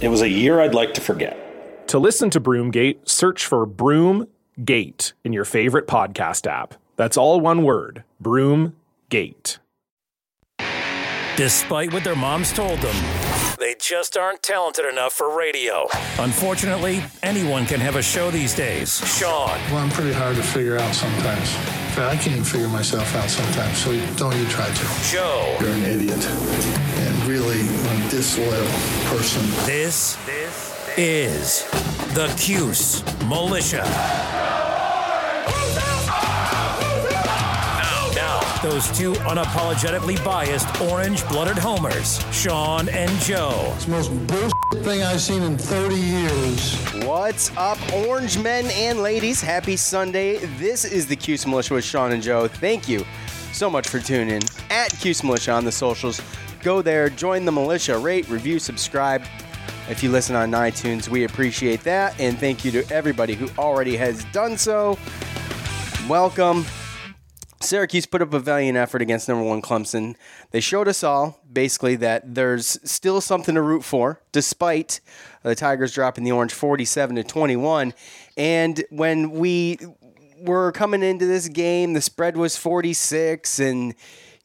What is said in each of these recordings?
It was a year I'd like to forget. To listen to Broomgate, search for Broomgate in your favorite podcast app. That's all one word Broomgate. Despite what their moms told them, they just aren't talented enough for radio. Unfortunately, anyone can have a show these days. Sean, Well, I'm pretty hard to figure out sometimes. In fact, I can't even figure myself out sometimes, so don't you try to. Joe, You're an idiot and really a disloyal person. this is the Cuse Militia. Now, now, those two unapologetically biased orange-blooded homers, Sean and Joe. It's the most bullshit thing I've seen in 30 years. What's up, orange men and ladies? Happy Sunday. This is the Cuse Militia with Sean and Joe. Thank you so much for tuning in at Cuse Militia on the socials. Go there, join the militia, rate, review, subscribe. If you listen on iTunes, we appreciate that. And thank you to everybody who already has done so. Welcome. Syracuse put up a valiant effort against number one Clemson. They showed us all basically that there's still something to root for, despite the Tigers dropping the orange 47 to 21. And when we were coming into this game, the spread was 46, and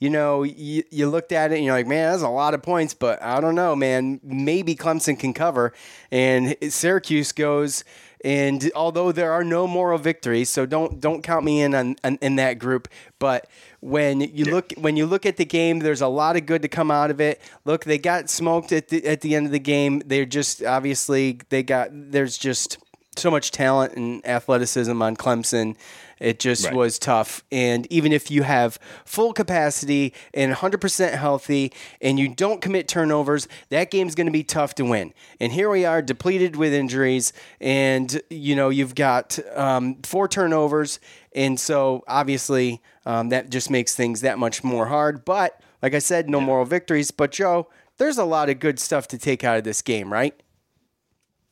you know, you, you looked at it and you're like, man, that's a lot of points, but I don't know, man. Maybe Clemson can cover. And Syracuse goes, and although there are no moral victories, so don't don't count me in on, on in that group. But when you look when you look at the game, there's a lot of good to come out of it. Look, they got smoked at the at the end of the game. They're just obviously they got there's just so much talent and athleticism on Clemson. It just Right. was tough. And even if you have full capacity and 100% healthy and you don't commit turnovers, that game's going to be tough to win. And here we are, depleted with injuries. And, you know, you've got um, four turnovers. And so obviously um, that just makes things that much more hard. But like I said, no moral victories. But, Joe, there's a lot of good stuff to take out of this game, right?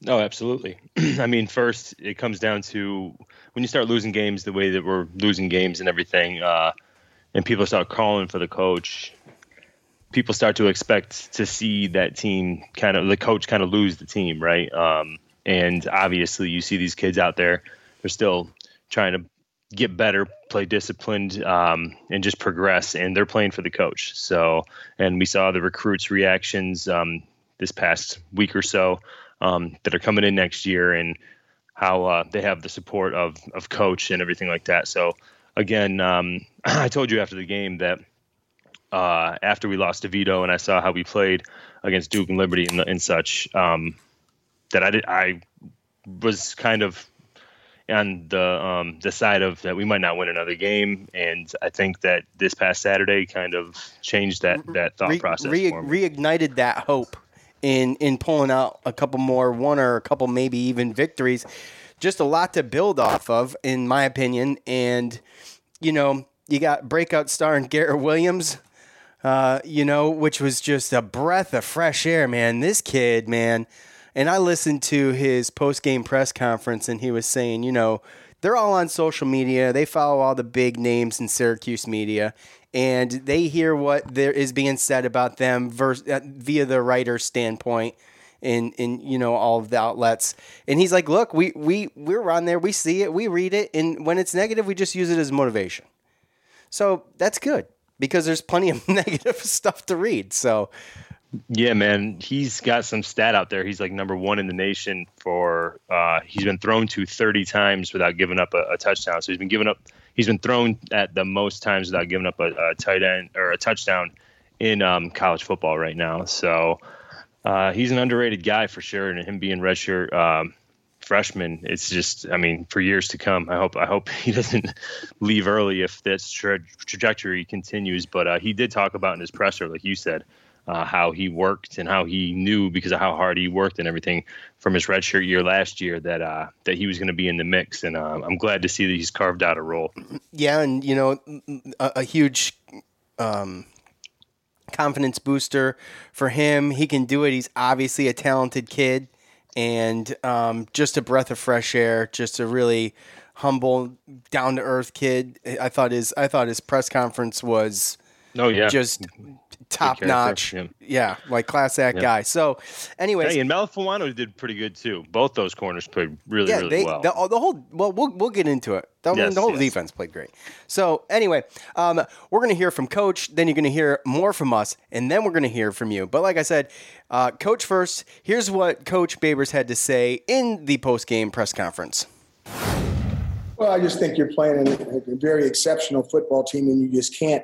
No, absolutely. I mean, first, it comes down to when you start losing games the way that we're losing games and everything, uh, and people start calling for the coach, people start to expect to see that team kind of, the coach kind of lose the team, right? Um, and obviously, you see these kids out there, they're still trying to get better, play disciplined, um, and just progress. And they're playing for the coach. So, and we saw the recruits' reactions um, this past week or so um, that are coming in next year, and how uh, they have the support of of coach and everything like that. So, again, um, I told you after the game that uh, after we lost to Vito and I saw how we played against Duke and Liberty and, and such, um, that I did I was kind of on the um, the side of that we might not win another game, and I think that this past Saturday kind of changed that that thought Re- process. re- reignited that hope in in pulling out a couple more, one or a couple maybe even victories. Just a lot to build off of, in my opinion. And you know, you got breakout star and Garrett Williams. Uh, you know, which was just a breath of fresh air, man. This kid, man. And I listened to his post game press conference, and he was saying, you know, they're all on social media. They follow all the big names in Syracuse media, and they hear what there is being said about them vers- uh, via the writer's standpoint in in you know all of the outlets. And he's like, look, we we we're on there, we see it, we read it, and when it's negative, we just use it as motivation. So that's good because there's plenty of negative stuff to read. So Yeah, man, he's got some stat out there. He's like number one in the nation for. Uh, he's been thrown to 30 times without giving up a, a touchdown. So he's been giving up. He's been thrown at the most times without giving up a, a tight end or a touchdown in um, college football right now. So uh, he's an underrated guy for sure, and him being redshirt um, freshman, it's just I mean for years to come. I hope I hope he doesn't leave early if this tra- trajectory continues. But uh, he did talk about in his presser, like you said. Uh, how he worked and how he knew because of how hard he worked and everything from his redshirt year last year that uh, that he was going to be in the mix, and uh, I'm glad to see that he's carved out a role. Yeah, and you know, a, a huge um, confidence booster for him. He can do it. He's obviously a talented kid and um, just a breath of fresh air. Just a really humble, down to earth kid. I thought his I thought his press conference was oh yeah just top notch. Yeah. yeah. like class act yeah. guy. So, anyways, hey, and Melifonwu did pretty good too. Both those corners played really, yeah, really they, well. The, the, whole well, we'll we'll get into it. The, yes, the whole yes. defense played great. So, anyway, um, we're gonna hear from Coach. Then you're gonna hear more from us, and then we're gonna hear from you. But like I said, uh, Coach first. Here's what Coach Babers had to say in the post game press conference. Well, I just think you're playing a very exceptional football team, and you just can't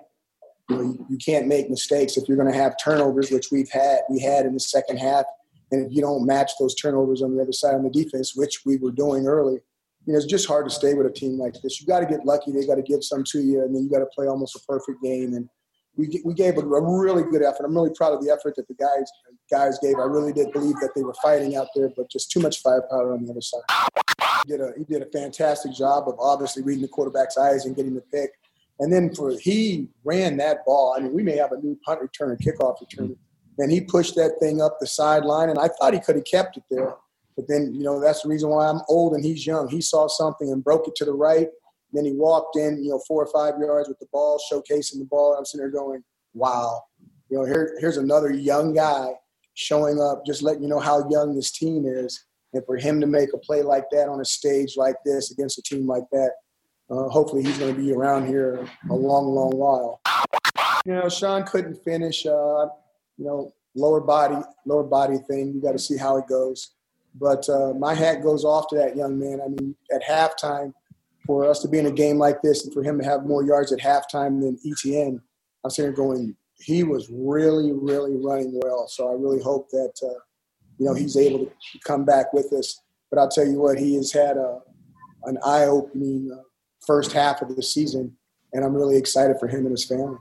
you, know, you can't make mistakes if you're going to have turnovers, which we've had we had in the second half, and if you don't match those turnovers on the other side on the defense, which we were doing early, you know, it's just hard to stay with a team like this. You got to get lucky; they got to give some to you, and then you got to play almost a perfect game. And we we gave a, a really good effort. I'm really proud of the effort that the guys guys gave. I really did believe that they were fighting out there, but just too much firepower on the other side. He did a he did a fantastic job of obviously reading the quarterback's eyes and getting the pick. And then for he ran that ball. I mean, we may have a new punt return, kickoff return, and he pushed that thing up the sideline. And I thought he could have kept it there, but then you know that's the reason why I'm old and he's young. He saw something and broke it to the right. Then he walked in, you know, four or five yards with the ball, showcasing the ball. I'm sitting there going, "Wow, you know, here, here's another young guy showing up, just letting you know how young this team is." And for him to make a play like that on a stage like this against a team like that, uh, hopefully, he's going to be around here a long, long while. You know, Sean couldn't finish. Uh, you know, lower body, lower body thing. You got to see how it goes. But uh, my hat goes off to that young man. I mean, at halftime, for us to be in a game like this and for him to have more yards at halftime than Etienne, I'm sitting there going, he was really, really running well. So I really hope that uh, you know he's able to come back with us. But I'll tell you what, he has had a an eye-opening uh, first half of the season, and I'm really excited for him and his family.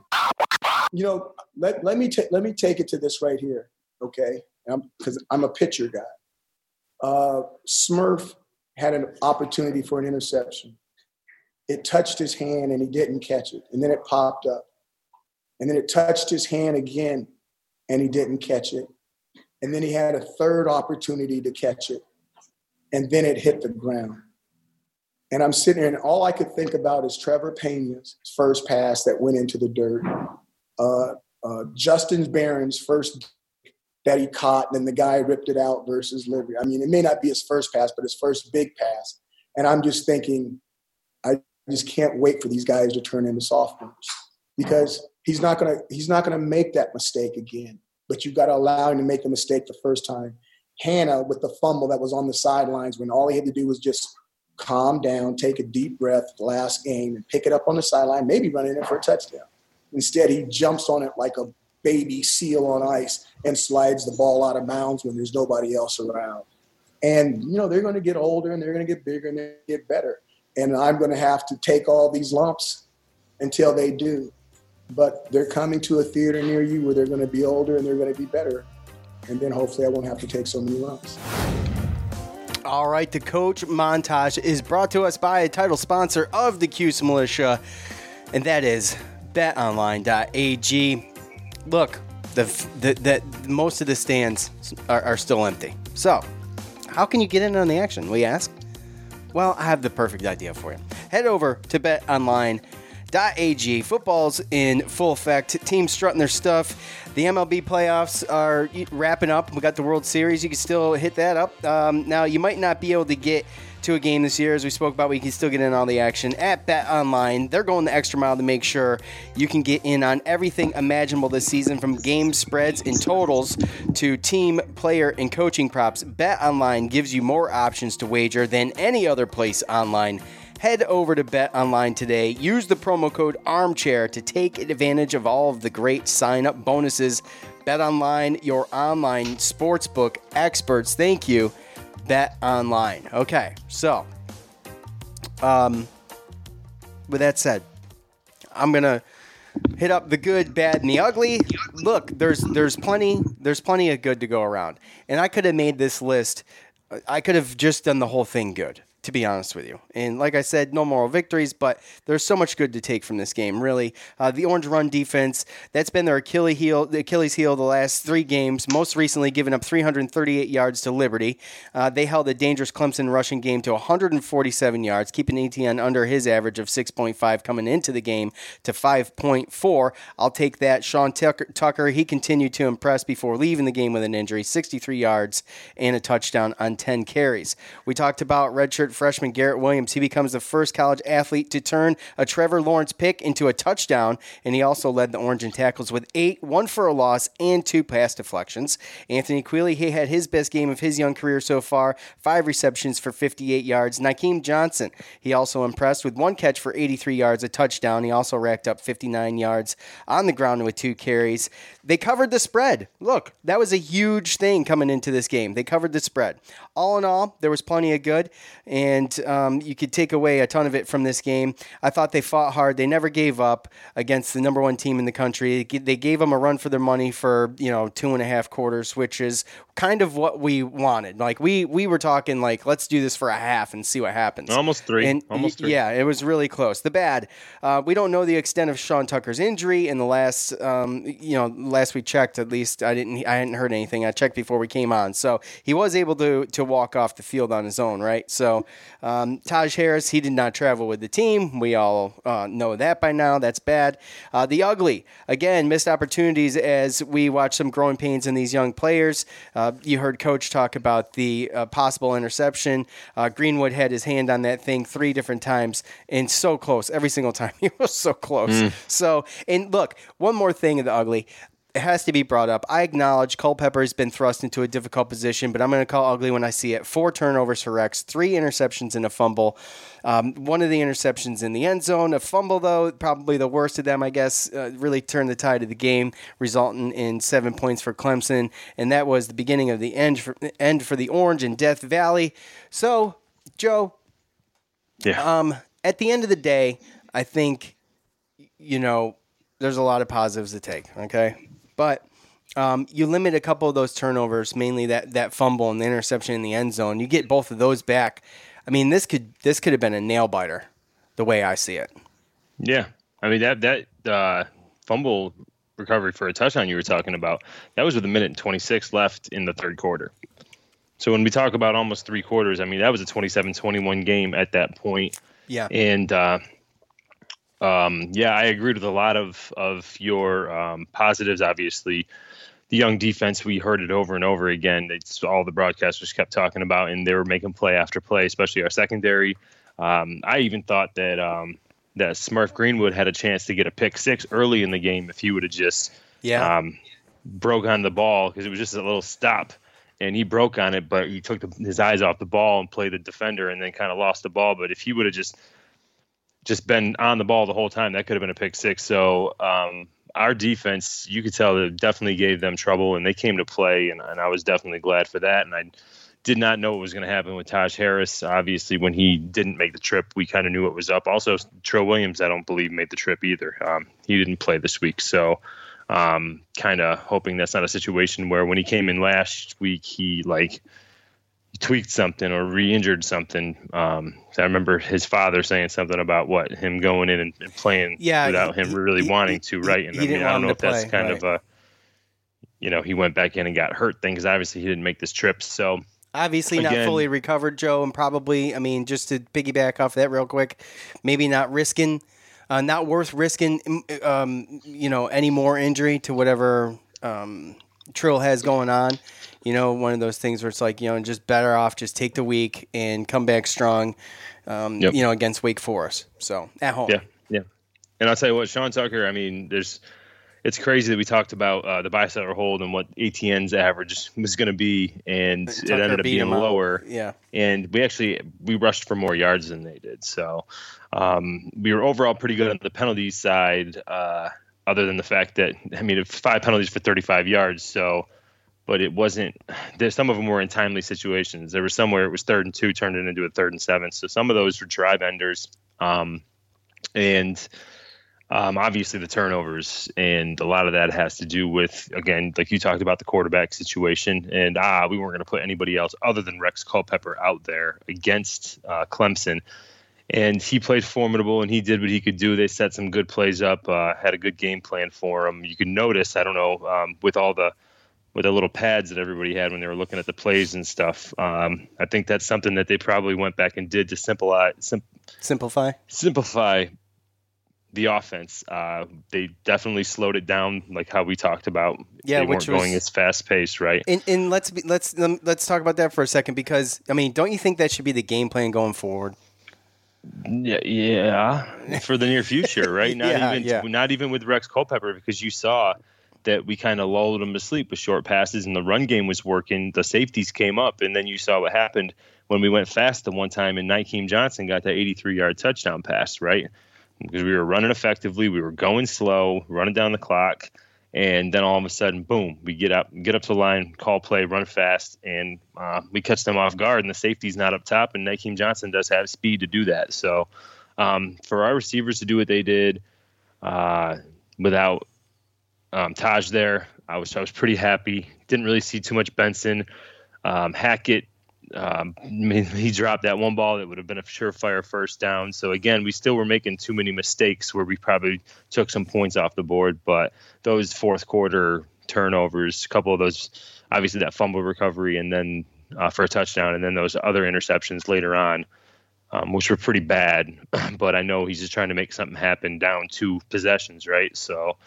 You know, let, let me let me take it to this right here, okay? Because I'm, I'm, a pitcher guy. Uh, Smurf had an opportunity for an interception. It touched his hand and he didn't catch it, and then it popped up, and then it touched his hand again, and he didn't catch it, and then he had a third opportunity to catch it, and then it hit the ground. And I'm sitting here, and all I could think about is Trevor Pena's first pass that went into the dirt, uh, uh, Justin Barron's first that he caught, and then the guy ripped it out versus Liberty. I mean, it may not be his first pass, but his first big pass. And I'm just thinking, I just can't wait for these guys to turn into sophomores because he's not gonna he's not gonna make that mistake again. But you've got to allow him to make the mistake the first time. Hannah with the fumble that was on the sidelines when all he had to do was just calm down, take a deep breath last game and pick it up on the sideline, maybe running it for a touchdown. Instead, he jumps on it like a baby seal on ice and slides the ball out of bounds when there's nobody else around. And, you know, they're going to get older and they're going to get bigger and they get better. And I'm going to have to take all these lumps until they do. But they're coming to a theater near you where they're going to be older and they're going to be better. And then hopefully I won't have to take so many lumps. All right, the coach montage is brought to us by a title sponsor of the Cuse Militia, and that is betonline.ag. Look, the, the, the most of the stands are, are still empty. So, how can you get in on the action? We ask. Well, I have the perfect idea for you. Head over to betonline.ag .ag. Football's in full effect. Teams strutting their stuff. The MLB playoffs are wrapping up. We got the World Series. You can still hit that up. Um, now, you might not be able to get to a game this year, as we spoke about. We can still get in on the action at Bet Online. They're going the extra mile to make sure you can get in on everything imaginable this season, from game spreads and totals to team, player, and coaching props. Bet Online gives you more options to wager than any other place online Head over to Bet Online today. Use the promo code ARMCHAIR to take advantage of all of the great sign up bonuses. Bet Online, your online sportsbook experts. Thank you. Bet Online. Okay, so um, with that said, I'm gonna hit up the good, bad, and the ugly. Look, there's there's plenty there's plenty of good to go around, and I could have made this list. I could have just done the whole thing good to be honest with you. And like I said, no moral victories, but there's so much good to take from this game, really. Uh, the Orange run defense, that's been their Achilles heel, the Achilles heel the last three games, most recently giving up 338 yards to Liberty. Uh, they held a dangerous Clemson rushing game to 147 yards, keeping Etienne under his average of 6.5 coming into the game to 5.4. I'll take that. Sean Tucker, Tucker, he continued to impress before leaving the game with an injury, 63 yards and a touchdown on 10 carries. We talked about redshirt freshman Garrett Williams. He becomes the first college athlete to turn a Trevor Lawrence pick into a touchdown, and he also led the Orange in tackles with eight, one for a loss, and two pass deflections. Anthony Queeley, he had his best game of his young career so far, five receptions for 58 yards. Nykeem Johnson, he also impressed with one catch for 83 yards, a touchdown. He also racked up 59 yards on the ground with two carries. They covered the spread. Look, that was a huge thing coming into this game. They covered the spread. All in all, there was plenty of good, and um, you could take away a ton of it from this game. I thought they fought hard. They never gave up against the number one team in the country. They gave them a run for their money for you know two and a half quarters, which is kind of what we wanted. Like we we were talking like let's do this for a half and see what happens. Almost three. And Almost three. Yeah, it was really close. The bad, uh, we don't know the extent of Sean Tucker's injury. In the last, um, you know, last we checked, at least I didn't I hadn't heard anything. I checked before we came on, so he was able to to walk off the field on his own, right? So um, Taj Harris, he did not travel with the team. We all uh, know that by now. That's bad. Uh, the ugly again missed opportunities as we watch some growing pains in these young players. Uh, you heard Coach talk about the uh, possible interception. Uh, Greenwood had his hand on that thing three different times and so close every single time. He was so close. Mm. So, and look, one more thing of the ugly it has to be brought up. I acknowledge Culpepper has been thrust into a difficult position, but I'm going to call ugly when I see it. Four turnovers for Rex, three interceptions and a fumble. Um, one of the interceptions in the end zone, a fumble though, probably the worst of them, I guess, uh, really turned the tide of the game, resulting in seven points for Clemson, and that was the beginning of the end for end for the Orange in Death Valley. So, Joe, yeah. Um, at the end of the day, I think you know there's a lot of positives to take. Okay, but um, you limit a couple of those turnovers, mainly that that fumble and the interception in the end zone. You get both of those back. I mean, this could this could have been a nail biter, the way I see it. Yeah, I mean that that uh, fumble recovery for a touchdown you were talking about that was with a minute and 26 left in the third quarter. So when we talk about almost three quarters, I mean that was a 27-21 game at that point. Yeah, and uh, um, yeah, I agreed with a lot of of your um, positives. Obviously, the young defense, we heard it over and over again. It's all the broadcasters kept talking about, and they were making play after play, especially our secondary. Um, I even thought that um, that Smurf Greenwood had a chance to get a pick six early in the game if he would have just yeah um, broke on the ball because it was just a little stop and he broke on it, but he took the, his eyes off the ball and played the defender, and then kind of lost the ball. But if he would have just just been on the ball the whole time. That could have been a pick six. So um, our defense, you could tell, that definitely gave them trouble, and they came to play, and, and I was definitely glad for that. And I did not know what was going to happen with Taj Harris. Obviously, when he didn't make the trip, we kind of knew what was up. Also, Trill Williams, I don't believe made the trip either. Um, he didn't play this week, so um, kind of hoping that's not a situation where when he came in last week, he like tweaked something or re-injured something. Um, I remember his father saying something about what him going in and, and playing yeah, without he, him really he, wanting to, right? And I mean, I don't know if that's kind right. of a, you know, he went back in and got hurt thing because obviously he didn't make this trip. So obviously again, not fully recovered, Joe, and probably, I mean, just to piggyback off that real quick, maybe not risking, uh, not worth risking, um, you know, any more injury to whatever um, Trill has going on you know, one of those things where it's like, you know, just better off just take the week and come back strong, um, Yep. you know, against Wake Forest. So at home. Yeah, yeah. And I'll tell you what, Sean Tucker. I mean, there's it's crazy that we talked about uh, the buy sell or hold and what Etienne's average was going to be, and it ended up being lower. Yeah. and we actually we rushed for more yards than they did. So um, we were overall pretty good on the penalty side, uh, other than the fact that I mean, five penalties for 35 yards. So, but it wasn't. There, some of them were in timely situations. There was some where it was third and two turned it into a third and seven. So some of those were drive enders, um, and. Um, obviously, the turnovers, and a lot of that has to do with, again, like you talked about the quarterback situation. And ah, we weren't going to put anybody else other than Rex Culpepper out there against uh, Clemson. And he played formidable and he did what he could do. They set some good plays up, uh, had a good game plan for him. You can notice, I don't know, um, with all the with the little pads that everybody had when they were looking at the plays and stuff. Um, I think that's something that they probably went back and did to simplify, sim- Simplify. simplify the offense. Uh, they definitely slowed it down, like how we talked about. Yeah, they which weren't going was- as fast paced, right? And, and let's be, let's let's talk about that for a second because I mean, don't you think that should be the game plan going forward? Yeah, yeah, for the near future, right? Not Yeah, even yeah. not even with Rex Culpepper because you saw that we kind of lulled them to sleep with short passes and the run game was working. The safeties came up, and then you saw what happened when we went fast the one time and Nykeem Johnson got that 83 yard touchdown pass, right? Because we were running effectively, we were going slow, running down the clock, and then all of a sudden, boom, we get up, get up to the line, call play, run fast, and uh, we catch them off guard, and the safety's not up top, and Nykeem Johnson does have speed to do that. So um, for our receivers to do what they did uh, without um, Taj there, I was I was pretty happy. Didn't really see too much Benson. Um, Hackett, um, he dropped that one ball that would have been a surefire first down. So again, we still were making too many mistakes where we probably took some points off the board. But those fourth quarter turnovers, a couple of those, obviously that fumble recovery, and then uh, for a touchdown, and then those other interceptions later on. Um, which were pretty bad, but I know he's just trying to make something happen down two possessions, right? So,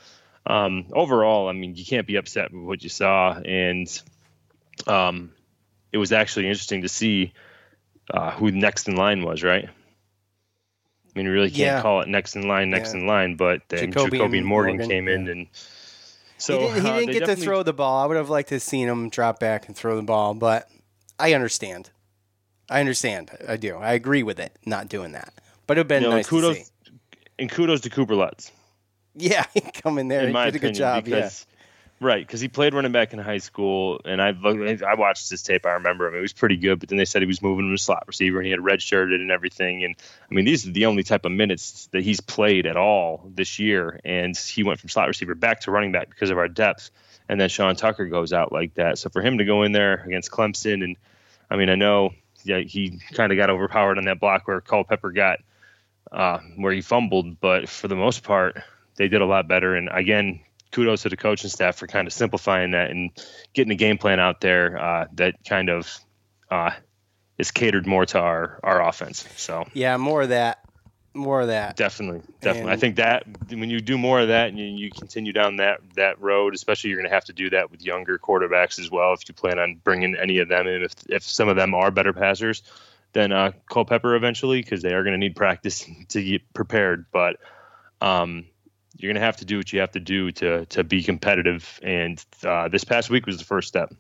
um, overall, I mean, you can't be upset with what you saw, and um, it was actually interesting to see uh, who next in line was, right? I mean, you really can't Yeah. call it next in line, next Yeah. in line, but then Jacoby Jacoby, and Morgan, Morgan, came in, and so he didn't, he uh, didn't they get to throw the ball. I would have liked to have seen him drop back and throw the ball, but I understand. I understand. I do. I agree with it. Not doing that, but it'd been You know, nice kudos, to see. and kudos to Cooper Lutz. Yeah, he come in there in my did a good job. because right, because he played running back in high school, and I I watched his tape. I remember him; it was pretty good. But then they said he was moving to slot receiver, and he had redshirted and everything. And I mean, these are the only type of minutes that he's played at all this year, and he went from slot receiver back to running back because of our depth. And then Sean Tucker goes out like that. So for him to go in there against Clemson, and I mean, I know yeah, he kind of got overpowered on that block where Culpepper got uh, where he fumbled, but for the most part, they did a lot better. And again, kudos to the coaching staff for kind of simplifying that and getting a game plan out there uh, that kind of uh, is catered more to our our offense. So Yeah, more of that. More of that. definitely, definitely, I think that when you do more of that and you, you continue down that that road, especially you're going to have to do that with younger quarterbacks as well. If you plan on bringing any of them in, if if some of them are better passers than uh, Culpepper eventually, because they are going to need practice to get prepared. But um, you're going to have to do what you have to do to to be competitive. And uh, this past week was the first step.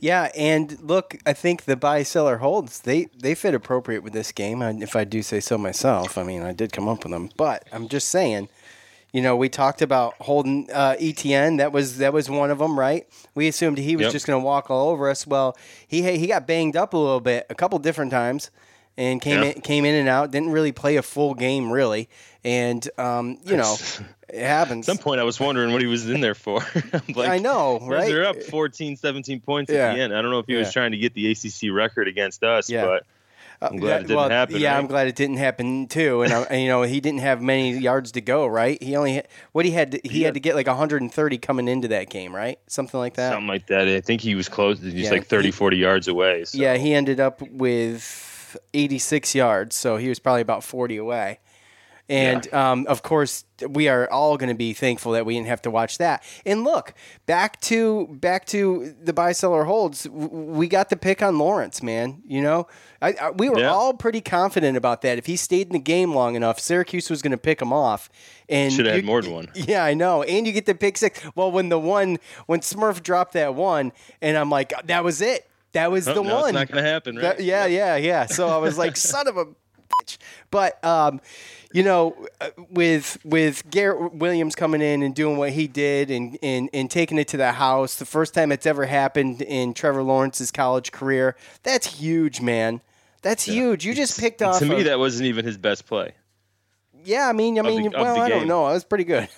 Yeah, and look, I think the buy seller holds they they fit appropriate with this game. If I do say so myself, I mean I did come up with them, but I'm just saying. You know, we talked about holding uh, Etienne. That was that was one of them, right? We assumed he was Yep. just going to walk all over us. Well, he he got banged up a little bit, a couple different times, and came Yeah. in came in and out. Didn't really play a full game, really. And um, you know, it happens. At some point, I was wondering what he was in there for. Like, I know, right? They're up 14, 17 points Yeah. at the end. I don't know if he was trying to get the ACC record against us, Yeah. but I'm glad Yeah, it didn't well, happen. Yeah, right? I'm glad it didn't happen too. And, I, and you know, he didn't have many yards to go. Right? He only had, what he had. To, he had to get like 130 coming into that game, right? Something like that. Something like that. I think he was close. He's Yeah, like 30, he- 40 yards away. So. Yeah, he ended up with 86 yards, so he was probably about 40 away. And yeah. um, of course, we are all going to be thankful that we didn't have to watch that. And look, back to back to the buy seller holds. We got the pick on Lawrence, man. You know, I, I, we were yeah. all pretty confident about that. If he stayed in the game long enough, Syracuse was going to pick him off. And should have had more than one. Yeah, I know. And you get the pick six. Well, when the one when Smurf dropped that one, and I'm like, that was it. That was oh, the no, one. It's not going to happen, right? That, yeah, yeah, yeah. So I was like, son of a bitch. But um, you know, uh, with with Garrett Williams coming in and doing what he did and, and and taking it to the house, the first time it's ever happened in Trevor Lawrence's college career, that's huge, man. That's yeah. huge. You just picked off. To me, that wasn't even his best play. Yeah, I mean, I mean, the, well, I don't know. I was pretty good.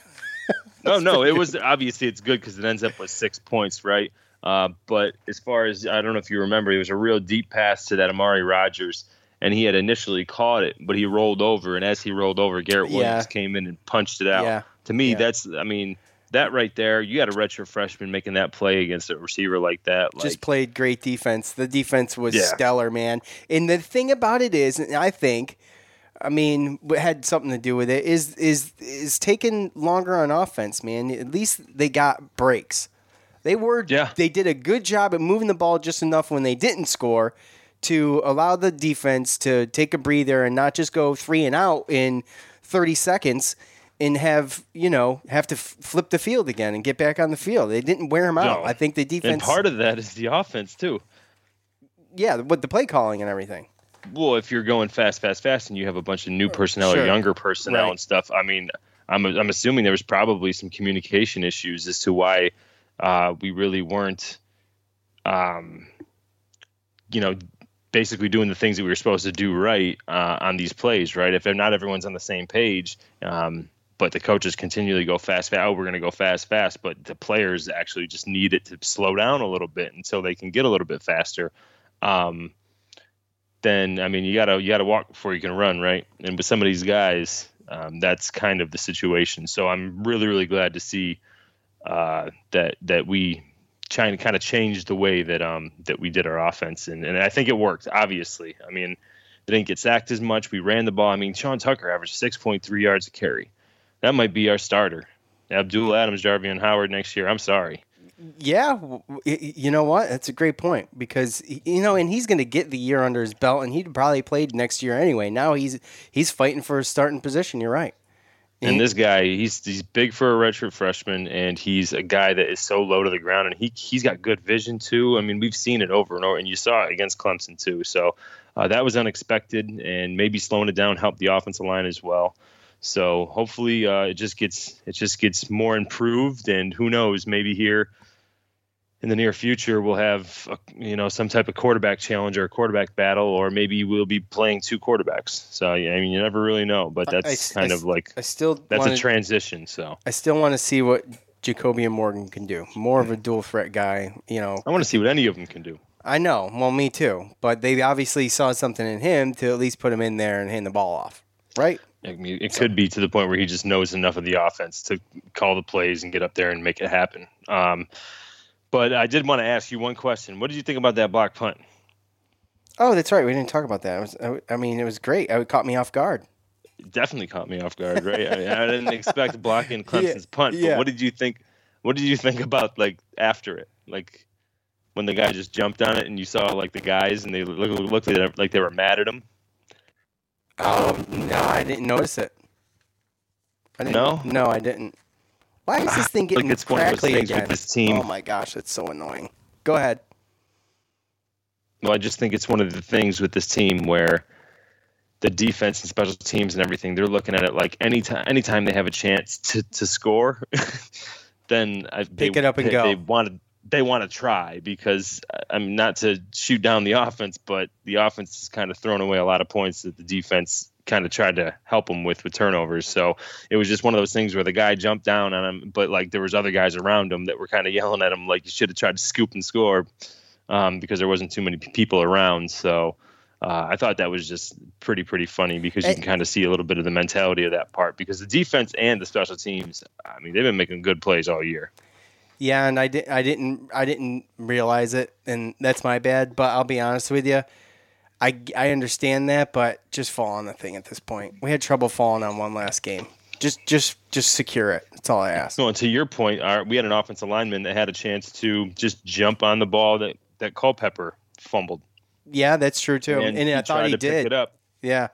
no, no, it was obviously it's good because it ends up with six points, right? Uh, but as far as I don't know if you remember, it was a real deep pass to that Amari Rodgers, and he had initially caught it, but he rolled over, and as he rolled over, Garrett Williams yeah. came in and punched it out. Yeah. To me, yeah. that's I mean that right there, you got a redshirt freshman making that play against a receiver like that. Like, Just played great defense. The defense was yeah. stellar, man. And the thing about it is, and I think, I mean, what had something to do with it is is is taking longer on offense, man. At least they got breaks. They were yeah. they did a good job at moving the ball just enough when they didn't score to allow the defense to take a breather and not just go three and out in 30 seconds and have you know have to f- flip the field again and get back on the field. They didn't wear him out. No. I think the defense. And part of that is the offense too. Yeah, with the play calling and everything. Well, if you're going fast, fast, fast, and you have a bunch of new personnel sure. or younger personnel right. and stuff, I mean, I'm I'm assuming there was probably some communication issues as to why uh, we really weren't, um, you know, basically doing the things that we were supposed to do right uh, on these plays, right? If not everyone's on the same page, um, but the coaches continually go fast, fast. Oh, we're going to go fast, fast. But the players actually just need it to slow down a little bit until they can get a little bit faster. Um, then I mean, you gotta you gotta walk before you can run, right? And with some of these guys, um, that's kind of the situation. So I'm really really glad to see uh, that that we trying to kind of change the way that um that we did our offense. And, and I think it worked obviously. I mean they didn't get sacked as much. We ran the ball. I mean Sean Tucker averaged 6.3 yards a carry. That might be our starter. Abdul Adams Jarveon Howard next year. I'm sorry. Yeah you know what? That's a great point because you know and he's going to get the year under his belt and he'd probably played next year anyway. Now he's he's fighting for a starting position. You're right and this guy, he's he's big for a redshirt freshman, and he's a guy that is so low to the ground, and he he's got good vision too. I mean, we've seen it over and over, and you saw it against Clemson too. So uh, that was unexpected, and maybe slowing it down helped the offensive line as well. So hopefully, uh, it just gets it just gets more improved, and who knows, maybe here in the near future we'll have a, you know some type of quarterback challenge or a quarterback battle or maybe we'll be playing two quarterbacks. So yeah, i mean you never really know but that's I, kind I, of like i still that's wanna, a transition so. I still want to see what jacoby and morgan can do. More of a dual threat guy you know. I want to see what any of them can do. I know. Well me too. But they obviously saw something in him to at least put him in there and hand the ball off right? I mean, it could be to the point where he just knows enough of the offense to call the plays and get up there and make it happen. Um, but I did want to ask you one question. What did you think about that block punt? Oh, that's right. We didn't talk about that. Was, uh, I mean, it was great. Uh, it caught me off guard. It definitely caught me off guard, right? I, mean, I didn't expect blocking Clemson's yeah, punt. But yeah. what did you think? What did you think about like after it? Like when the guy just jumped on it and you saw like the guys and they looked, looked like they were mad at him. Oh no, I didn't notice it. I didn't, no, no, I didn't. Why is this thing getting like it's crackly again? This team. Oh my gosh, it's so annoying. Go ahead. Well, I just think it's one of the things with this team where the defense and special teams and everything, they're looking at it like anytime anytime they have a chance to, to score, then I, pick they, it up and they, go. They want to they want to try because I'm not to shoot down the offense, but the offense has kind of thrown away a lot of points that the defense kind of tried to help him with with turnovers. So it was just one of those things where the guy jumped down on him, but like there was other guys around him that were kind of yelling at him like you should have tried to scoop and score um, because there wasn't too many people around. So uh, I thought that was just pretty pretty funny because you can kind of see a little bit of the mentality of that part because the defense and the special teams, I mean, they've been making good plays all year. Yeah, and I didn't I didn't I didn't realize it, and that's my bad. But I'll be honest with you I, I understand that, but just fall on the thing at this point. We had trouble falling on one last game. Just just just secure it. That's all I ask. No, and to your point, our, we had an offensive lineman that had a chance to just jump on the ball that that Culpepper fumbled. Yeah, that's true too. And, And I thought he did. it up. Yeah,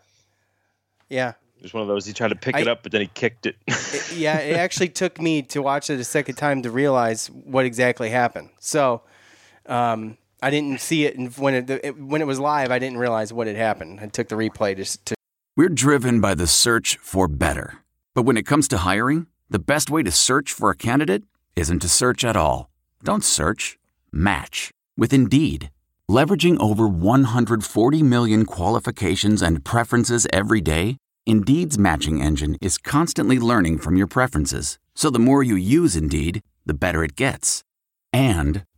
yeah, It was one of those he tried to pick I- it up, but then he kicked it. It- yeah. It actually took me to watch it a second time to realize what exactly happened. So, um, I didn't see it and when it, it when it was live. I didn't realize what had happened. I took the replay just to. We're driven by the search for better. But when it comes to hiring, the best way to search for a candidate isn't to search at all. Don't search, match with Indeed. Leveraging over 140 million qualifications and preferences every day, Indeed's matching engine is constantly learning from your preferences. So the more you use Indeed, the better it gets. And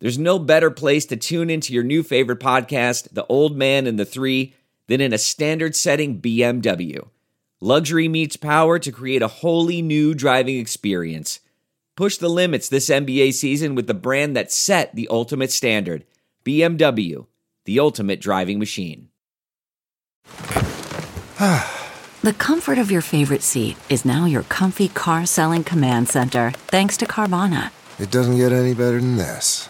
there's no better place to tune into your new favorite podcast, The Old Man and the Three, than in a standard setting BMW. Luxury meets power to create a wholly new driving experience. Push the limits this NBA season with the brand that set the ultimate standard BMW, the ultimate driving machine. The comfort of your favorite seat is now your comfy car selling command center, thanks to Carvana. It doesn't get any better than this.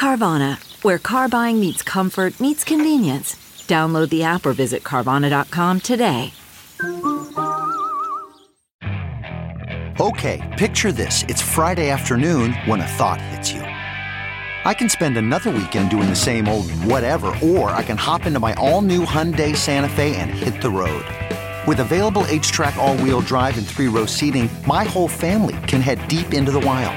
Carvana, where car buying meets comfort, meets convenience. Download the app or visit Carvana.com today. Okay, picture this. It's Friday afternoon when a thought hits you. I can spend another weekend doing the same old whatever, or I can hop into my all new Hyundai Santa Fe and hit the road. With available HTRAC, all wheel drive, and three row seating, my whole family can head deep into the wild.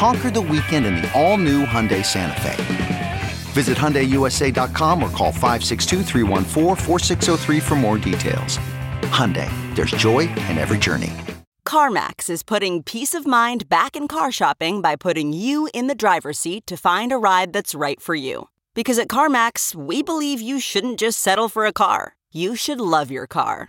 Conquer the weekend in the all-new Hyundai Santa Fe. Visit HyundaiUSA.com or call 562 for more details. Hyundai, there's joy in every journey. CarMax is putting peace of mind back in car shopping by putting you in the driver's seat to find a ride that's right for you. Because at CarMax, we believe you shouldn't just settle for a car, you should love your car.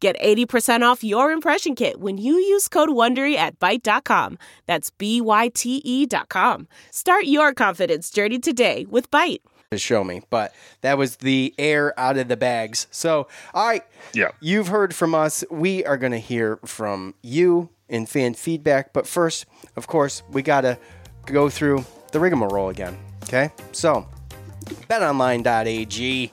Get 80% off your impression kit when you use code WONDERY at Byte.com. That's B-Y-T-E dot com. Start your confidence journey today with Byte. To show me, but that was the air out of the bags. So, all right. Yeah. You've heard from us. We are going to hear from you in fan feedback. But first, of course, we got to go through the rigmarole again. Okay? So, betonline.ag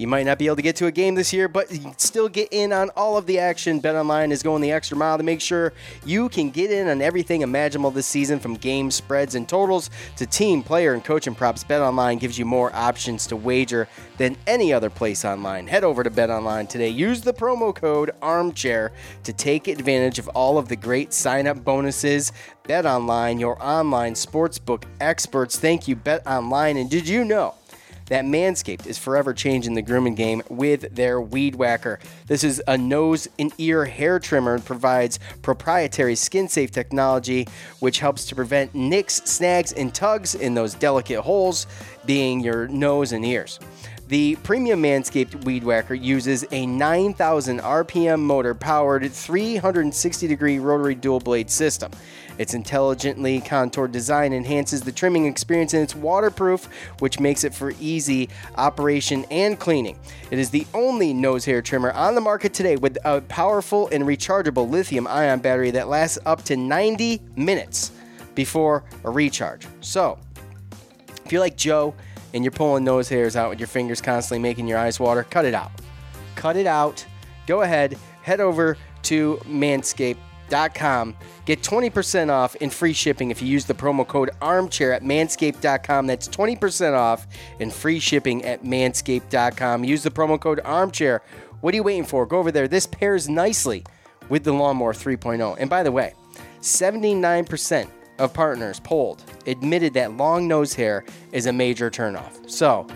you might not be able to get to a game this year, but you can still get in on all of the action. BetOnline is going the extra mile to make sure you can get in on everything imaginable this season from game spreads and totals to team, player, and coaching props. BetOnline gives you more options to wager than any other place online. Head over to BetOnline today. Use the promo code ARMCHAIR to take advantage of all of the great sign up bonuses. BetOnline, your online sportsbook experts. Thank you, BetOnline. And did you know? That Manscaped is forever changing the grooming game with their Weed Whacker. This is a nose and ear hair trimmer and provides proprietary skin safe technology which helps to prevent nicks, snags, and tugs in those delicate holes, being your nose and ears. The premium Manscaped Weed Whacker uses a 9,000 RPM motor powered 360 degree rotary dual blade system. Its intelligently contoured design enhances the trimming experience and it's waterproof, which makes it for easy operation and cleaning. It is the only nose hair trimmer on the market today with a powerful and rechargeable lithium ion battery that lasts up to 90 minutes before a recharge. So, if you're like Joe, and you're pulling nose hairs out with your fingers constantly making your eyes water, cut it out. Cut it out. Go ahead, head over to Manscaped manscaped.com. Get 20% off and free shipping if you use the promo code armchair at manscaped.com. That's 20% off and free shipping at manscaped.com. Use the promo code armchair. What are you waiting for? Go over there. This pairs nicely with the Lawnmower 3.0. And by the way, 79% of partners polled admitted that long nose hair is a major turnoff. So,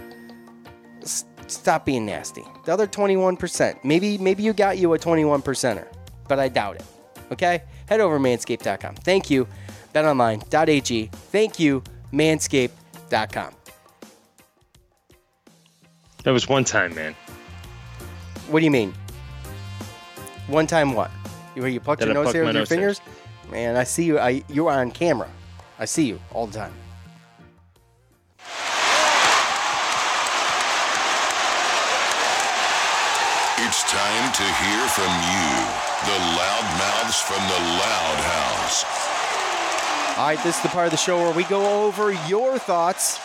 stop being nasty. The other 21%, maybe maybe you got you a 21 percenter, but I doubt it. Okay? Head over to manscaped.com. Thank you, betonline.ag. Thank you, manscaped.com. That was one time, man. What do you mean? One time what? Where you plucked That your I nose plucked hair my with your nose hairs. fingers? Man, I see you. I, you are on camera. I see you all the time. It's time to hear from you, the Loud Mouths from the Loud House. All right, this is the part of the show where we go over your thoughts.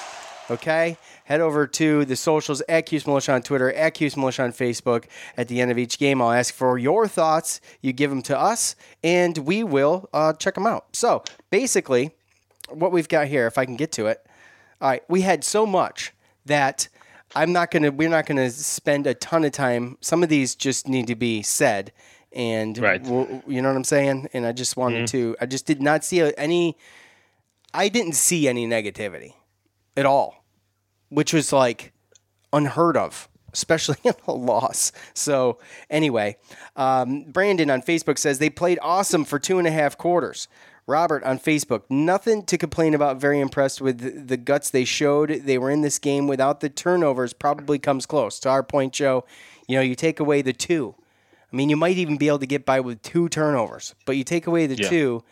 Okay, head over to the socials at Cuse Militia on Twitter, at Cuse Militia on Facebook. At the end of each game, I'll ask for your thoughts. You give them to us, and we will uh, check them out. So basically, what we've got here, if I can get to it, all right, we had so much that I'm not gonna. We're not gonna spend a ton of time. Some of these just need to be said, and Right. we'll- you know what I'm saying. And I just wanted Mhm. to. I just did not see any. I didn't see any negativity at all, which was like unheard of, especially in a loss. So, anyway, um, Brandon on Facebook says they played awesome for two and a half quarters. Robert on Facebook, nothing to complain about. Very impressed with the- the guts they showed. They were in this game without the turnovers, probably comes close. To our point, Joe, you know, you take away the two. I mean, you might even be able to get by with two turnovers, but you take away the Yeah. two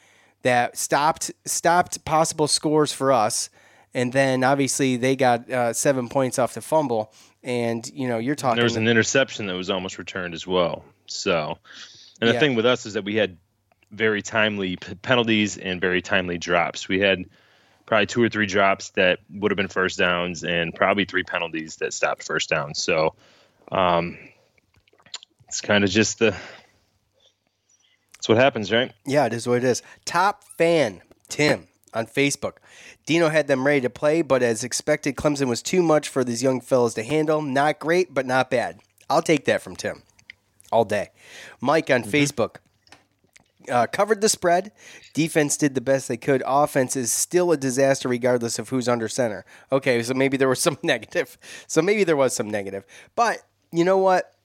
that stopped stopped possible scores for us, and then obviously they got uh, seven points off the fumble, and you know you're talking. There was an interception that was almost returned as well. So, and the Yeah. thing with us is that we had very timely p- penalties and very timely drops. We had probably two or three drops that would have been first downs, and probably three penalties that stopped first downs. So, um, it's kind of just the. That's what happens, right? Yeah, it is what it is. Top fan Tim on Facebook. Dino had them ready to play, but as expected, Clemson was too much for these young fellas to handle. Not great, but not bad. I'll take that from Tim all day. Mike on Facebook. Uh, covered the spread. Defense did the best they could. Offense is still a disaster, regardless of who's under center. Okay, so maybe there was some negative. So maybe there was some negative. But you know what?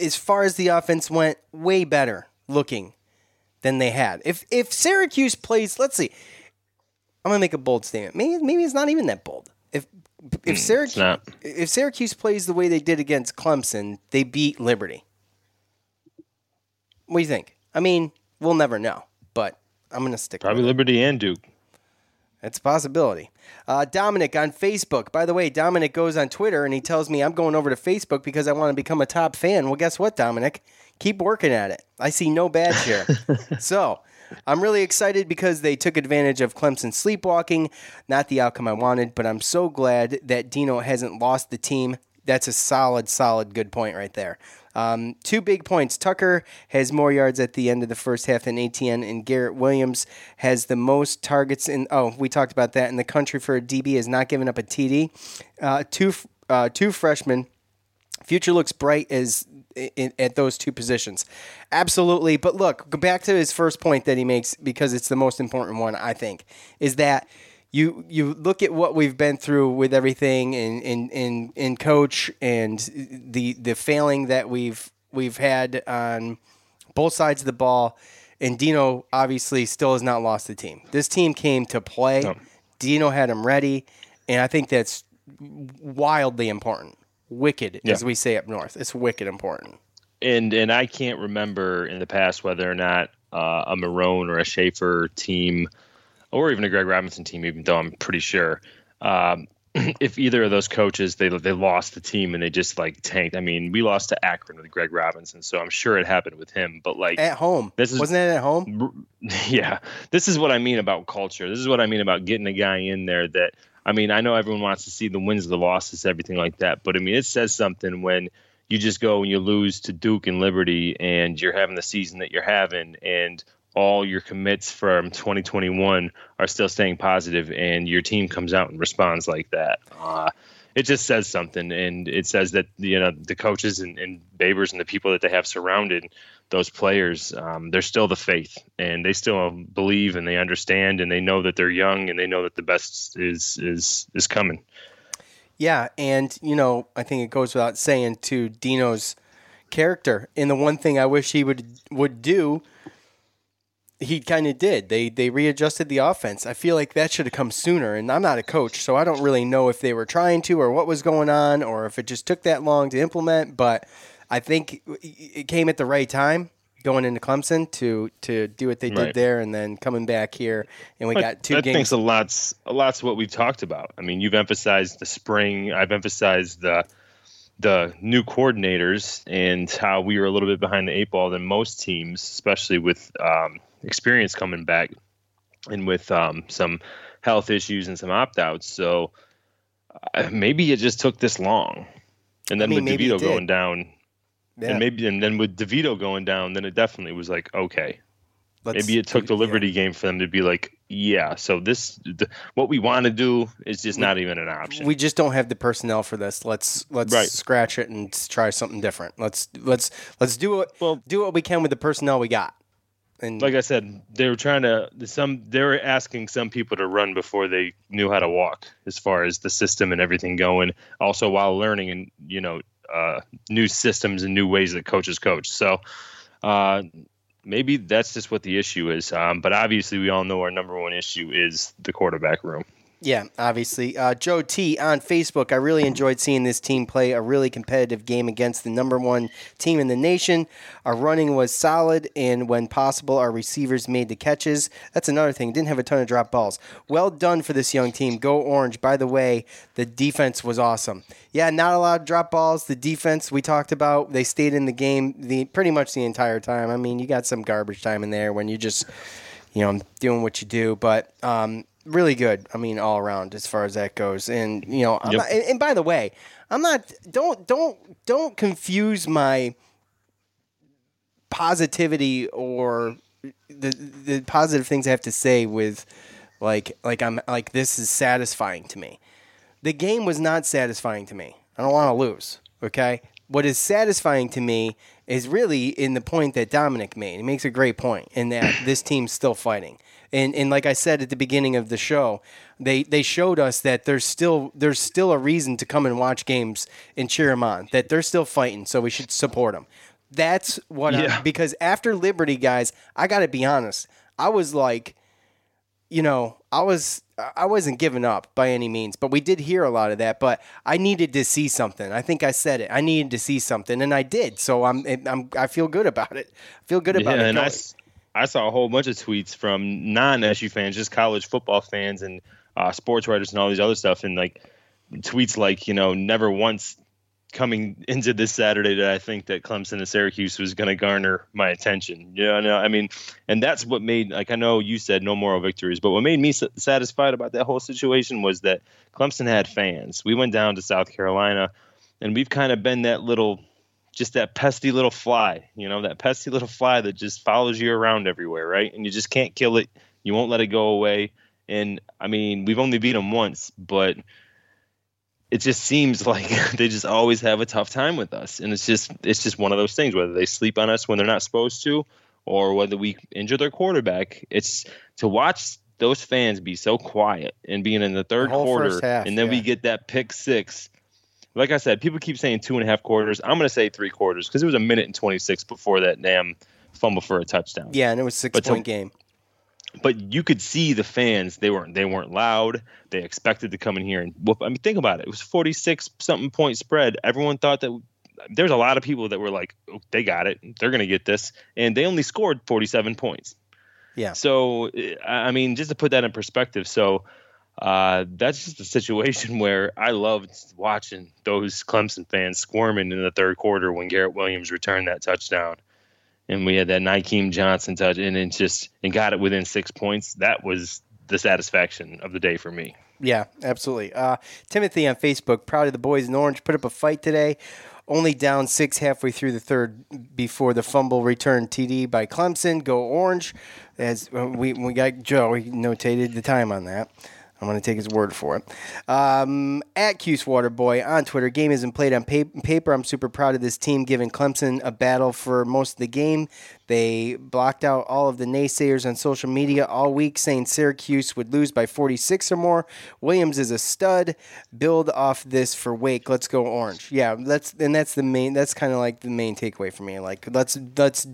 As far as the offense went, way better looking than they had. If if Syracuse plays, let's see. I'm gonna make a bold statement. Maybe maybe it's not even that bold. If if hmm, Syracuse if Syracuse plays the way they did against Clemson, they beat Liberty. What do you think? I mean, we'll never know, but I'm gonna stick. Probably with it. Liberty and Duke. It's a possibility. Uh, Dominic on Facebook. By the way, Dominic goes on Twitter and he tells me I'm going over to Facebook because I want to become a top fan. Well, guess what, Dominic? Keep working at it. I see no badge here. so I'm really excited because they took advantage of Clemson sleepwalking. Not the outcome I wanted, but I'm so glad that Dino hasn't lost the team. That's a solid, solid, good point right there. Um, two big points. Tucker has more yards at the end of the first half than Etienne, and Garrett Williams has the most targets in. Oh, we talked about that in the country for a DB has not given up a TD. Uh, two uh, two freshmen. Future looks bright as in, at those two positions. Absolutely. But look, go back to his first point that he makes because it's the most important one, I think, is that you you look at what we've been through with everything in in, in, in coach and the the failing that we've we've had on both sides of the ball. And Dino obviously still has not lost the team. This team came to play. Dino had him ready, and I think that's wildly important. Wicked, Yeah. as we say up north. It's wicked important. and and I can't remember in the past whether or not uh, a Marrone or a Shafer team, or even a Greg Robinson team, even though I'm pretty sure, um, if either of those coaches they they lost the team and they just like tanked. I mean, we lost to Akron with Greg Robinson, so I'm sure it happened with him. But like At home. this is Wasn't it at home? yeah, this is what I mean about culture. This is what I mean about getting a guy in there that I mean, I know everyone wants to see the wins, the losses, everything like that, but I mean, it says something when you just go and you lose to Duke and Liberty and you're having the season that you're having and all your commits from 2021 are still staying positive, and your team comes out and responds like that. Uh, it just says something, and it says that you know the coaches and, and Babers and the people that they have surrounded those players, um, they're still the faith, and they still believe, and they understand, and they know that they're young, and they know that the best is is is coming. Yeah, and you know, I think it goes without saying to Dino's character, and the one thing I wish he would would do he kind of did. They they readjusted the offense. I feel like that should have come sooner. And I'm not a coach, so I don't really know if they were trying to or what was going on or if it just took that long to implement. But I think it came at the right time going into Clemson to to do what they did Right. there, and then coming back here, and we But got two that games. thanks a lot's a lot's what we've talked about. I mean, you've emphasized the spring. I've emphasized the the new coordinators and how we were a little bit behind the eight ball than most teams, especially with um, experience coming back and with um, some health issues and some opt outs. So uh, maybe it just took this long. And then I mean, with DeVito going down, Yeah. and maybe and then with DeVito going down, then it definitely was like okay. Let's maybe it took the Liberty game for them to be like, yeah. So this, the, what we want to do is just not even an option. we just don't have the personnel for this. Let's let's Right. scratch it and try something different. Let's let's let's do what do what we can with the personnel we got. And like I said, they were trying to some. They were asking some people to run before they knew how to walk, as far as the system and everything going. Also, while learning and you know uh, new systems and new ways that coaches coach. So uh, maybe that's just what the issue is. Um, but obviously, we all know our number one issue is the quarterback room. Yeah, obviously. Uh, Joe T on Facebook. I really enjoyed seeing this team play a really competitive game against the number one team in the nation. Our running was solid, and when possible, our receivers made the catches. That's another thing. Didn't have a ton of drop balls. Well done for this young team. Go Orange. By the way, the defense was awesome. Yeah, not a lot of drop balls. The defense we talked about, they stayed in the game the pretty much the entire time. I mean, you got some garbage time in there when you just you know, doing what you do. But um, really good. I mean, all around as far as that goes. And you know, I'm Yep. not, and, and by the way, I'm not. Don't don't don't confuse my positivity or the the positive things I have to say with like like I'm like this is satisfying to me. The game was not satisfying to me. I don't want to lose. Okay. What is satisfying to me is really in the point that Dominic made. He makes a great point in that this team's still fighting. And and like I said at the beginning of the show, they they showed us that there's still there's still a reason to come and watch games and cheer them on. That they're still fighting, so we should support them. That's what Yeah. I'm, because after Liberty, guys, I got to be honest. I was like, you know, I was I wasn't giving up by any means, but we did hear a lot of that. But I needed to see something. I think I said it. I needed to see something, and I did. So I'm I'm I feel good about it. I feel good about yeah, it. and I, I saw a whole bunch of tweets from non-SU fans, just college football fans and uh, sports writers and all these other stuff, and like tweets like, you know, never once coming into this Saturday did I think that Clemson and Syracuse was going to garner my attention. You know, no, I mean, and that's what made like I know you said no moral victories, but what made me s- satisfied about that whole situation was that Clemson had fans. We went down to South Carolina, and we've kind of been that little just that pesky little fly, you know, that pesky little fly that just follows you around everywhere, right? And you just can't kill it. You won't let it go away. And I mean, we've only beat them once, but it just seems like they just always have a tough time with us. And it's just it's just one of those things whether they sleep on us when they're not supposed to or whether we injure their quarterback. It's to watch those fans be so quiet and being in the third whole quarter half, and then we get that pick six like I said, people keep saying two and a half quarters. I'm going to say three quarters because it was a minute and 26 before that damn fumble for a touchdown. yeah, and it was six But to- point game. But you could see the fans; they weren't they weren't loud. They expected to come in here and whoop. I mean, think about it. It was 46 something point spread. Everyone thought that there's a lot of people that were like, oh, they got it. They're going to get this, and they only scored 47 points. Yeah. So eh, I I mean, just to put that in perspective, so uh, that's just a situation where I loved watching those Clemson fans squirming in the third quarter when Garrett Williams returned that touchdown, and we had that Nykeem Johnson touch, and it just and got it within six points. That was the satisfaction of the day for me. Yeah, absolutely. Uh, Timothy on Facebook, proud of the boys in orange, put up a fight today. only down six halfway through the third before the fumble return TD by Clemson. Go Orange. As uh, we we got Joe, he notated the time on that. I'm going to take his word for it. Um, at Cuse Waterboy on Twitter, game isn't played on paper. I'm super proud of this team giving Clemson a battle for most of the game. They blocked out all of the naysayers on social media all week, saying Syracuse would lose by 46 or more. Williams is a stud. Build off this for Wake. Let's go orange. Yeah, that's and that's the main. That's kind of like the main takeaway for me. Like let's let's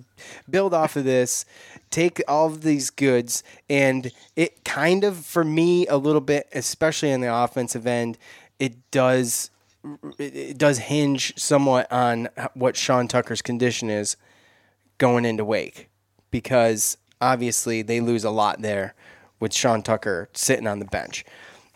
build off of this take all of these goods and it kind of for me a little bit especially on the offensive end it does it does hinge somewhat on what Sean Tucker's condition is going into Wake because obviously they lose a lot there with Sean Tucker sitting on the bench.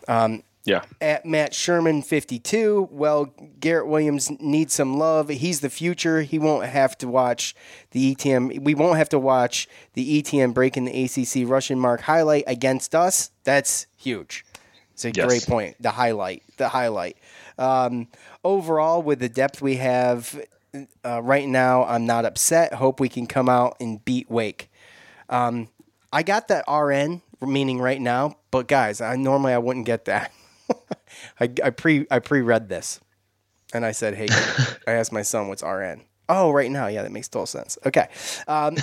Um, yeah. At Matt Sherman 52, well, Garrett Williams needs some love. He's the future. He won't have to watch the Etienne. We won't have to watch the Etienne breaking the ACC rushing mark highlight against us. That's huge. It's a yes. great point. The highlight. The highlight. Um, overall, with the depth we have uh, right now, I'm not upset. Hope we can come out and beat Wake. Um, I got that RN meaning right now, but guys, I normally I wouldn't get that. I, I pre I pre read this, and I said, "Hey," I asked my son, "What's RN?" Oh, right now, yeah, that makes total sense. Okay, um,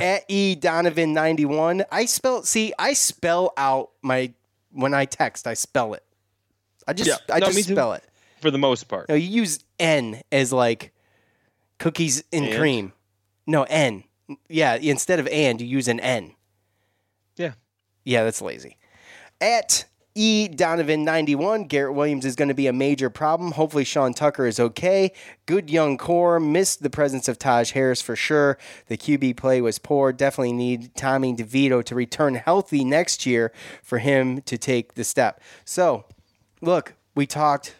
at E Donovan ninety one, I spell. See, I spell out my when I text, I spell it. I just yeah, I no, just spell it for the most part. No, you use N as like cookies and, and? cream. No, N. Yeah, instead of and, you use an N. Yeah. Yeah, that's lazy. At E. Donovan 91. Garrett Williams is going to be a major problem. Hopefully, Sean Tucker is okay. Good young core. Missed the presence of Taj Harris for sure. The QB play was poor. Definitely need Tommy DeVito to return healthy next year for him to take the step. So, look, we talked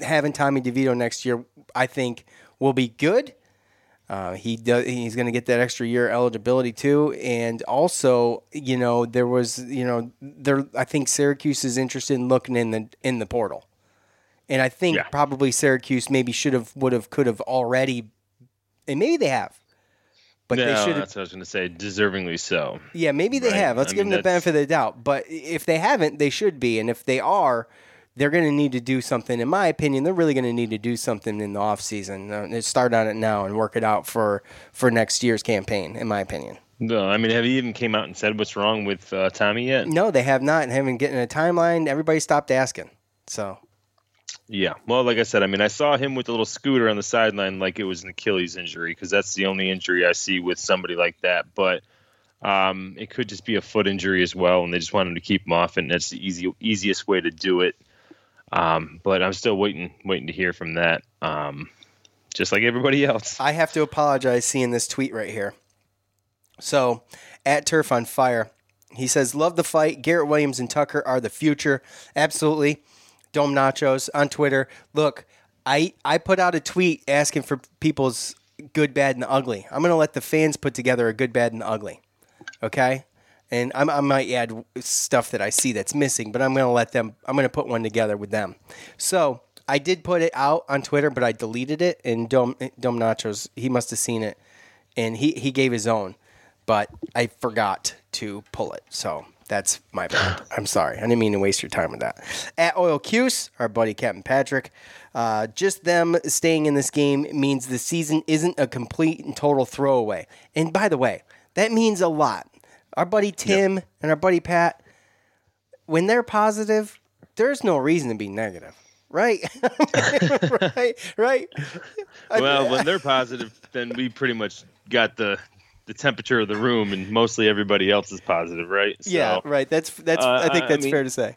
having Tommy DeVito next year, I think, will be good. Uh, he does. He's going to get that extra year eligibility too, and also, you know, there was, you know, there. I think Syracuse is interested in looking in the in the portal, and I think yeah. probably Syracuse maybe should have, would have, could have already, and maybe they have, but no, they should. That's what I was going to say. Deservingly so. Yeah, maybe they right? have. Let's I give mean, them the benefit of the doubt. But if they haven't, they should be, and if they are, they're going to need to do something. In my opinion, they're really going to need to do something in the offseason. Uh, start on it now and work it out for, for next year's campaign, in my opinion. No, I mean, have you even came out and said what's wrong with uh, Tommy yet? No, they have not. And haven't getting a timeline. Everybody stopped asking. So. Yeah, well, like I said, I mean, I saw him with a little scooter on the sideline, like it was an Achilles injury, because that's the only injury I see with somebody like that. But um, it could just be a foot injury as well, and they just want him to keep him off, and that's the easy, easiest way to do it. Um, but I'm still waiting, waiting to hear from that. Um, just like everybody else. I have to apologize seeing this tweet right here. So, at Turf on Fire, he says, Love the fight. Garrett Williams and Tucker are the future. Absolutely. Dome Nachos on Twitter. Look, I, I put out a tweet asking for people's good, bad, and ugly. I'm going to let the fans put together a good, bad, and ugly. Okay? And I'm, i might add stuff that I see that's missing, but I'm going to let them. I'm going to put one together with them. So I did put it out on Twitter, but I deleted it. And Dom, Dom Nachos, he must have seen it, and he he gave his own, but I forgot to pull it. So that's my bad. I'm sorry. I didn't mean to waste your time with that. At Oil Cuse, our buddy Captain Patrick, uh, just them staying in this game means the season isn't a complete and total throwaway. And by the way, that means a lot our buddy Tim yep. and our buddy Pat, when they're positive, there's no reason to be negative. Right? right? Right? Well, when they're positive, then we pretty much got the the temperature of the room and mostly everybody else is positive, right? So, yeah, right. That's that's uh, I think that's I mean, fair to say.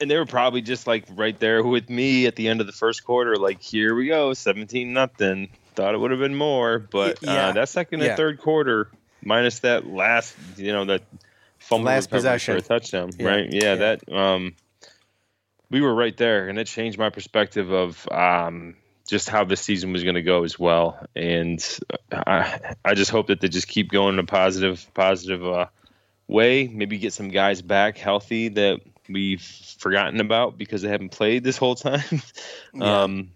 And they were probably just like right there with me at the end of the first quarter, like here we go, seventeen nothing. Thought it would have been more, but uh, yeah. uh, that second and yeah. third quarter, minus that last, you know, that fumble last possession for a touchdown, yeah. right? Yeah, yeah, that um, we were right there, and it changed my perspective of um, just how this season was going to go as well. And I, I just hope that they just keep going in a positive, positive uh, way. Maybe get some guys back healthy that we've forgotten about because they haven't played this whole time. yeah. um,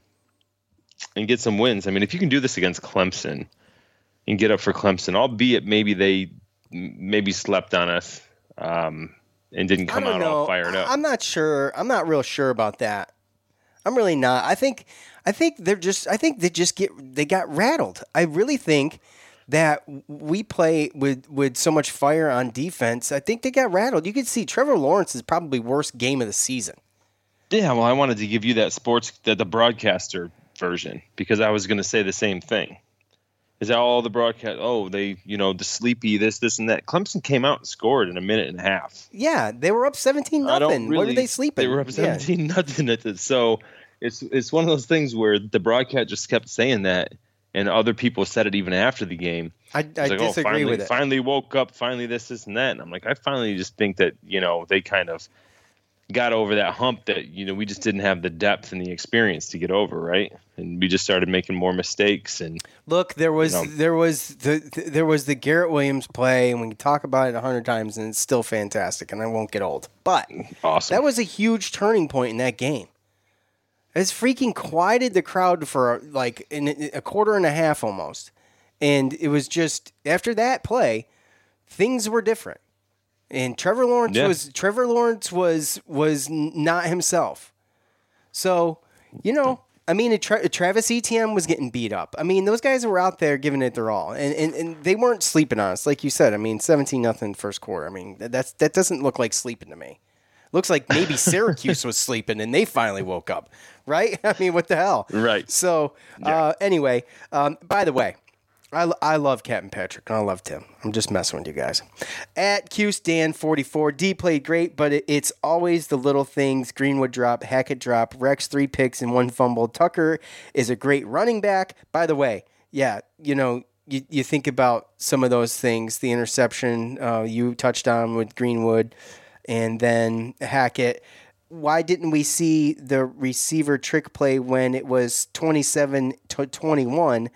and get some wins. I mean, if you can do this against Clemson and get up for Clemson, albeit maybe they maybe slept on us um, and didn't come out know. all fired up. I'm not sure. I'm not real sure about that. I'm really not. I think I think they're just I think they just get they got rattled. I really think that we play with with so much fire on defense. I think they got rattled. You could see Trevor Lawrence is probably worst game of the season. Yeah, well, I wanted to give you that sports that the broadcaster version because I was going to say the same thing. Is that all the broadcast? Oh, they, you know, the sleepy this, this, and that. Clemson came out and scored in a minute and a half. Yeah, they were up seventeen nothing. Really, what were they sleeping? They were up seventeen yeah. nothing at the, So it's it's one of those things where the broadcast just kept saying that, and other people said it even after the game. I, I like, oh, disagree oh, finally, with it. Finally woke up. Finally this, this, and that. And I'm like, I finally just think that you know they kind of got over that hump that you know we just didn't have the depth and the experience to get over, right? And we just started making more mistakes. And look, there was you know, there was the there was the Garrett Williams play, and we can talk about it a hundred times, and it's still fantastic, and I won't get old. But awesome. that was a huge turning point in that game. It's freaking quieted the crowd for like in a quarter and a half almost, and it was just after that play, things were different and Trevor Lawrence Yeah. was Trevor Lawrence was was not himself. So you know, I mean, Tra- Travis Etienne was getting beat up. I mean, those guys were out there giving it their all, and and, and they weren't sleeping on us, like you said. I mean, seventeen nothing first quarter. I mean, that, that's that doesn't look like sleeping to me. Looks like maybe Syracuse was sleeping and they finally woke up, right? I mean, what the hell? Right. So, uh, anyway, um, by the way, I, I love Captain Patrick and I love Tim. I'm just messing with you guys. At QStan44, D played great, but it, it's always the little things Greenwood drop, Hackett drop, Rex three picks and one fumble. Tucker is a great running back. By the way, yeah, you know, you, you think about some of those things the interception uh, you touched on with Greenwood and then Hackett. Why didn't we see the receiver trick play when it was 27 to 21?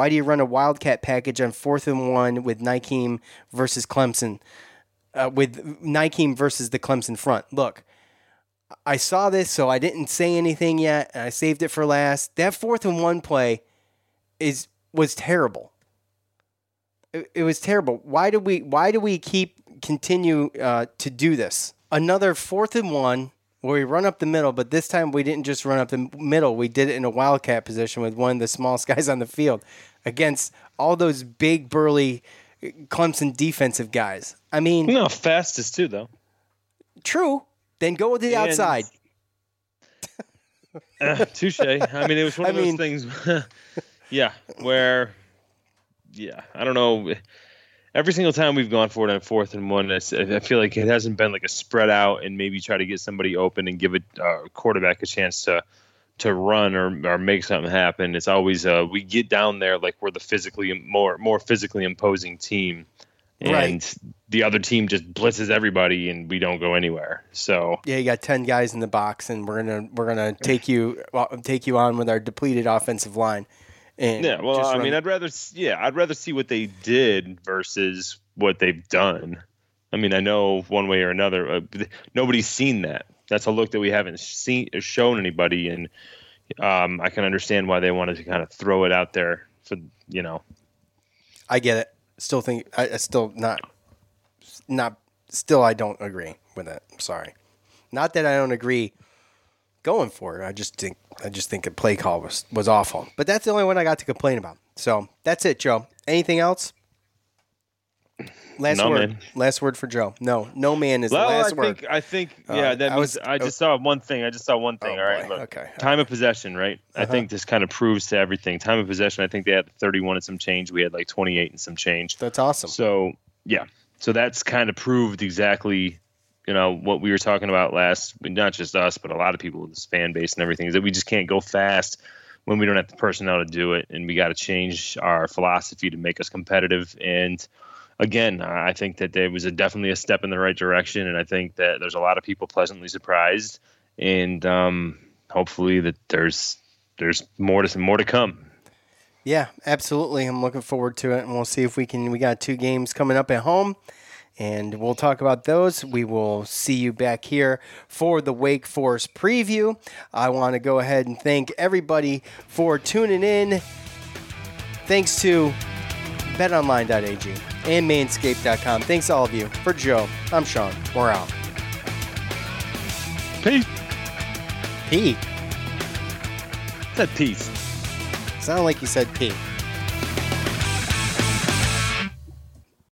Why do you run a wildcat package on fourth and one with Nykeem versus Clemson? Uh, with Nykeem versus the Clemson front. Look, I saw this, so I didn't say anything yet, and I saved it for last. That fourth and one play is was terrible. It, it was terrible. Why do we? Why do we keep continue uh, to do this? Another fourth and one where we run up the middle, but this time we didn't just run up the middle. We did it in a wildcat position with one of the smallest guys on the field against all those big burly Clemson defensive guys. I mean, no fastest too though. True. Then go with the And- outside. Uh, touche. I mean, it was one I of those mean- things. yeah, where, yeah, I don't know. Every single time we've gone for it on fourth and one, I feel like it hasn't been like a spread out and maybe try to get somebody open and give a uh, quarterback a chance to to run or, or make something happen. It's always uh, we get down there like we're the physically more more physically imposing team, and Right. the other team just blitzes everybody and we don't go anywhere. So Yeah, you got ten guys in the box, and we're gonna we're gonna take you well, take you on with our depleted offensive line. And Yeah, well, I mean, I'd rather, yeah, I'd rather see what they did versus what they've done. I mean, I know one way or another, uh, nobody's seen that. That's a look that we haven't seen shown anybody, and um, I can understand why they wanted to kind of throw it out there for you know. I get it. Still think I, I still not not still I don't agree with it. Sorry. Not that I don't agree going for it. I just think I just think the play call was was awful. But that's the only one I got to complain about. So that's it, Joe. Anything else? Last No, word. man. Last word for Joe. No, no man is Well, the last I word. think I think Uh, yeah. That I means was- I just saw one thing. I just saw one thing. Oh, all right, look. Okay. Time of possession, right? I Uh-huh. think this kind of proves to everything. Time of possession. I think they had 31 and some change. We had like 28 and some change. That's awesome. So yeah, so that's kind of proved exactly, you know, what we were talking about last. Not just us, but a lot of people in this fan base and everything is that we just can't go fast when we don't have the personnel to do it, and we got to change our philosophy to make us competitive. And again, I think that there was a, definitely a step in the right direction, and I think that there's a lot of people pleasantly surprised, and um, hopefully that there's there's more to more to come. Yeah, absolutely. I'm looking forward to it, and we'll see if we can. We got two games coming up at home, and we'll talk about those. We will see you back here for the Wake Forest preview. I want to go ahead and thank everybody for tuning in. Thanks to betonline.ag and manscaped.com. Thanks to all of you. For Joe, I'm Sean. We're out. Peace. P. Said peace. Sound like you said P.